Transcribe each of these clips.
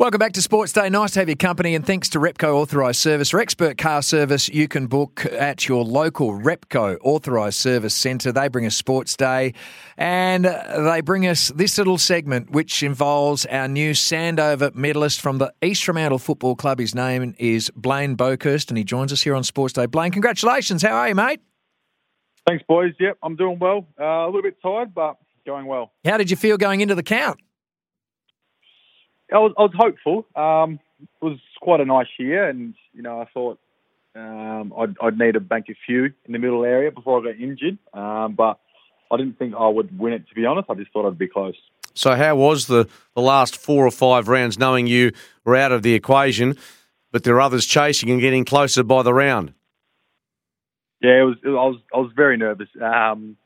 Welcome back to Sports Day. Nice to have your company, and thanks to Repco Authorised Service or Expert Car Service, you can book at your local Repco Authorised Service Centre. They bring us Sports Day, and they bring us this little segment which involves our new Sandover medalist from the East Fremantle Football Club. His name is Blaine Boekhorst, and he joins us here on Sports Day. Blaine, congratulations. How are you, mate? Thanks, boys. Yep, I'm doing well. Uh, a little bit tired, but going well. How did you feel going into the count? I was, I was hopeful. Um, it was quite a nice year, and you know, I thought um, I'd, I'd need to bank a few in the middle area before I got injured. Um, but I didn't think I would win it. To be honest, I just thought I'd be close. So, how was the, the last four or five rounds, knowing you were out of the equation, but there are others chasing and getting closer by the round? Yeah, it was. It, I was. I was very nervous. Um,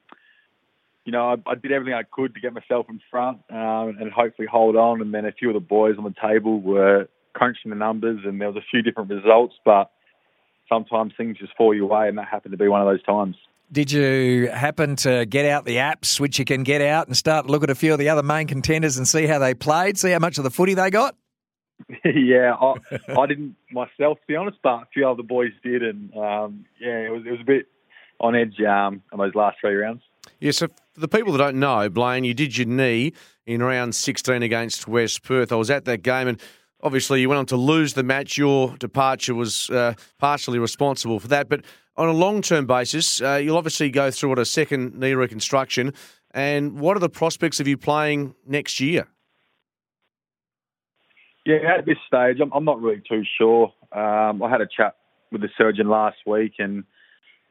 you know, I, I, did everything I could to get myself in front um, and hopefully hold on. And then a few of the boys on the table were crunching the numbers, and there was a few different results, but sometimes things just fall your way, and that happened to be one of those times. Did you happen to get out the apps which you can get out and start to look at a few of the other main contenders and see how they played, see how much of the footy they got? yeah, I, I didn't myself, to be honest, but a few other boys did, and um, yeah, it was it was a bit on edge um, on those last three rounds. Yeah, so for the people that don't know, Blaine, you did your knee in round 16 against West Perth. I was at that game, and obviously you went on to lose the match. Your departure was uh, partially responsible for that, but on a long term basis, uh, you'll obviously go through what a second knee reconstruction. And what are the prospects of you playing next year? Yeah, at this stage, I'm, I'm not really too sure. Um, I had a chat with the surgeon last week, and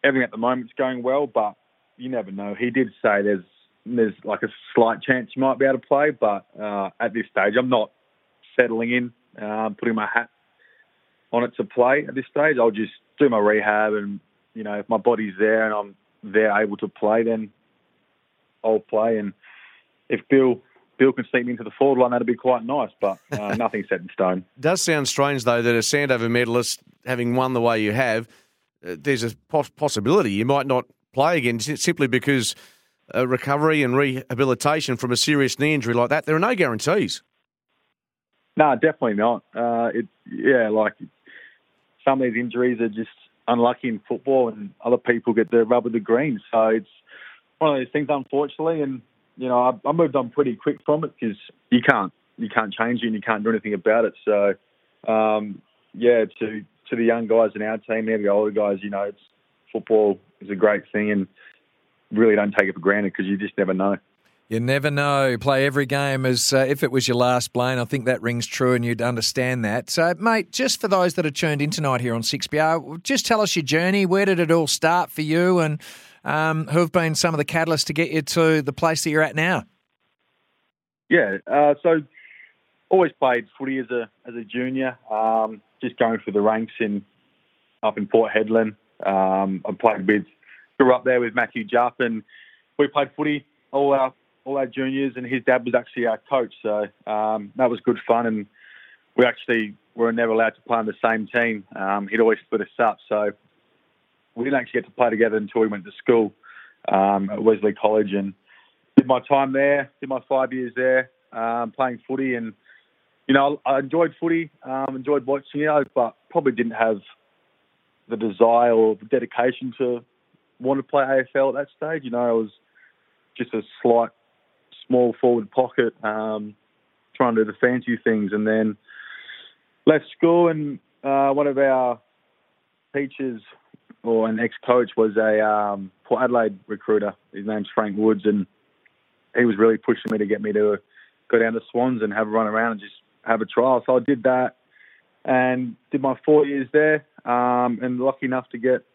everything at the moment's going well, but you never know. He did say there's there's like a slight chance you might be able to play, but uh, at this stage, I'm not settling in, uh, putting my hat on it to play at this stage. I'll just do my rehab, and you know, if my body's there and I'm there able to play, then I'll play. And if Bill Bill can sneak me into the forward line, that'd be quite nice. But uh, nothing set in stone. It does sound strange though that a Sandover medalist, having won the way you have, uh, there's a possibility you might not play again simply because uh, recovery and rehabilitation from a serious knee injury like that, there are no guarantees. No, definitely not. Uh, it, yeah, like some of these injuries are just unlucky in football, and other people get the rub of the green. So it's one of those things, unfortunately. And you know, I, I moved on pretty quick from it because you can't you can't change it and you can't do anything about it. So um, yeah, to to the young guys in our team, and the older guys, you know, it's football is a great thing, and really don't take it for granted because you just never know. You never know. Play every game as uh, if it was your last, Blaine. I think that rings true and you'd understand that. So, mate, just for those that are tuned in tonight here on 6PR, just tell us your journey. Where did it all start for you and um, who have been some of the catalysts to get you to the place that you're at now? Yeah, uh, so always played footy as a as a junior. Um, just going through the ranks in up in Port Hedland. Um, I played with, grew up there with Matthew Jupp, and we played footy all our all our juniors, and his dad was actually our coach. So um, that was good fun, and we actually were never allowed to play on the same team. Um, he'd always split us up, so we didn't actually get to play together until we went to school um, at Wesley College, and did my time there, did my five years there, um, playing footy, and you know I enjoyed footy, um, enjoyed watching it, but probably didn't have the desire or the dedication to want to play AFL at that stage. You know, I was just a slight small forward pocket, um, trying to do the fancy things, and then left school. And uh, one of our teachers or an ex-coach was a um, Port Adelaide recruiter. His name's Frank Woods, and he was really pushing me to get me to go down to Swans and have a run around and just have a trial. So I did that and did my four years there, um, and lucky enough to get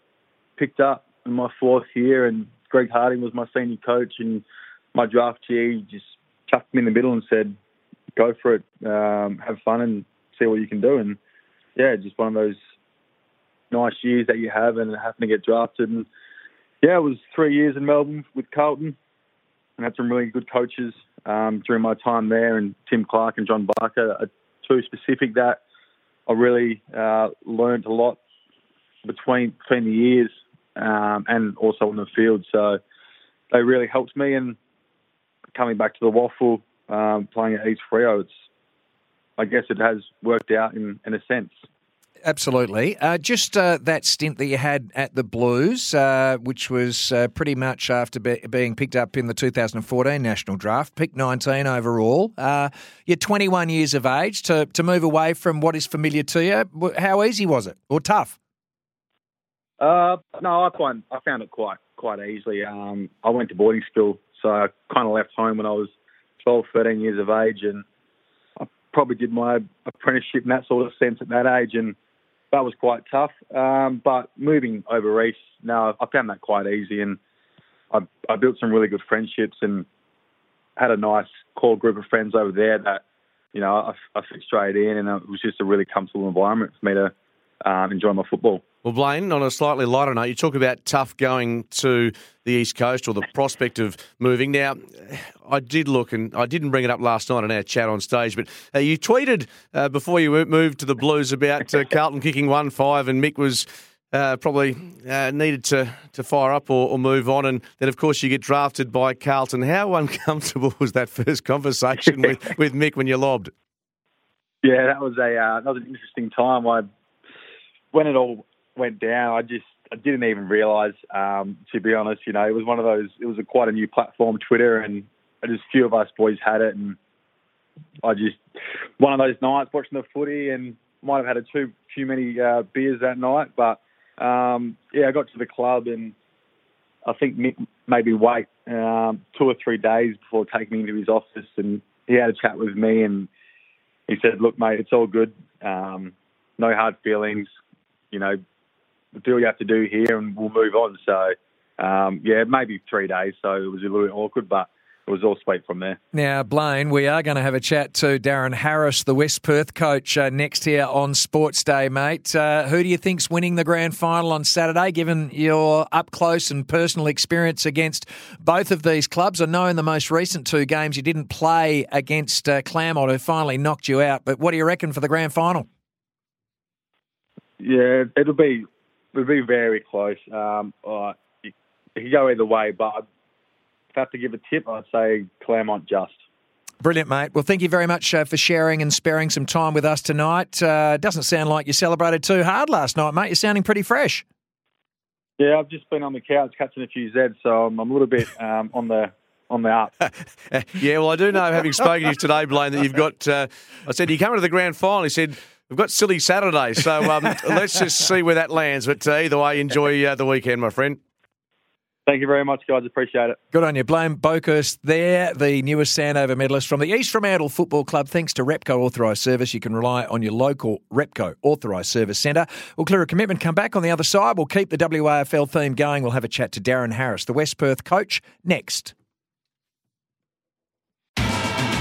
picked up in my fourth year. And Greg Harding was my senior coach, and my draft year just chucked me in the middle and said, "Go for it, um, have fun, and see what you can do." And yeah, just one of those nice years that you have, and happened to get drafted. And yeah, it was three years in Melbourne with Carlton, and had some really good coaches um, during my time there. And Tim Clark and John Barker are two specific that I really uh, learned a lot between between the years um, and also on the field. So they really helped me. And coming back to the WAFL, um, playing at East Freo, it's I guess it has worked out in, in a sense. Absolutely. Uh, just uh, that stint that you had at the Blues, uh, which was uh, pretty much after be- being picked up in the 2014 national draft, pick 19 overall. Uh, you're 21 years of age to, to move away from what is familiar to you. How easy was it, or tough? Uh, no, I find I found it quite quite easily. Um, I went to boarding school, so I kind of left home when I was 12, 13 years of age, and I probably did my apprenticeship in that sort of sense at that age, and that was quite tough. Um, but moving over east, now I found that quite easy, and I, I built some really good friendships and had a nice core group of friends over there that you know I, I fit straight in, and it was just a really comfortable environment for me to um, enjoy my football. Well, Blaine, on a slightly lighter note, you talk about tough going to the East Coast or the prospect of moving. Now, I did look, and I didn't bring it up last night in our chat on stage, but uh, you tweeted uh, before you moved to the Blues about uh, Carlton kicking 1 5, and Mick was. Uh, probably uh, needed to, to fire up or, or, move on, and then of course you get drafted by Carlton. How uncomfortable was that first conversation with, with Mick when you lobbed? Yeah, that was a uh, that was an interesting time. I when it all went down, I just I didn't even realise. Um, to be honest, you know, it was one of those. It was a, quite a new platform, Twitter, and just a few of us boys had it, and I just one of those nights watching the footy, and might have had a too too many uh, beers that night, but um, yeah, I got to the club, and I think Mick made me wait um, two or three days before taking me into his office, and he had a chat with me, and he said, "Look, mate, it's all good. Um, no hard feelings. You know, do what you have to do here, and we'll move on. So, um, yeah, maybe three days. So it was a little bit awkward, but it was all sweet from there. Now, Blaine, we are going to have a chat to Darren Harris, the West Perth coach, uh, next here on Sports Day, mate. Uh, who do you think's winning the grand final on Saturday, given your up close and personal experience against both of these clubs? I know in the most recent two games you didn't play against uh, Claremont, who finally knocked you out, but what do you reckon for the grand final? Yeah, it'll be it'll be very close. Um, uh, it, it could go either way, but if I have to give a tip, I'd say Claremont just. Brilliant, mate. Well, thank you very much uh, for sharing and sparing some time with us tonight. Uh, doesn't sound like you celebrated too hard last night, mate. You're sounding pretty fresh. Yeah, I've just been on the couch catching a few Zeds, so I'm, I'm a little bit um, on the on the up. yeah, well, I do know, having spoken to you today, Blaine, that you've got. Uh, I said, you come to the grand final. He said, We've got silly Saturday, so um, let's just see where that lands. But uh, either way, enjoy uh, the weekend, my friend. Thank you very much, guys. Appreciate it. Good on you. Blaine Boekhorst there, the newest Sandover medalist from the East Fremantle Football Club. Thanks to Repco Authorised Service, you can rely on your local Repco Authorised Service Centre. We'll clear a commitment, come back on the other side. We'll keep the WAFL theme going. We'll have a chat to Darren Harris, the West Perth coach, next.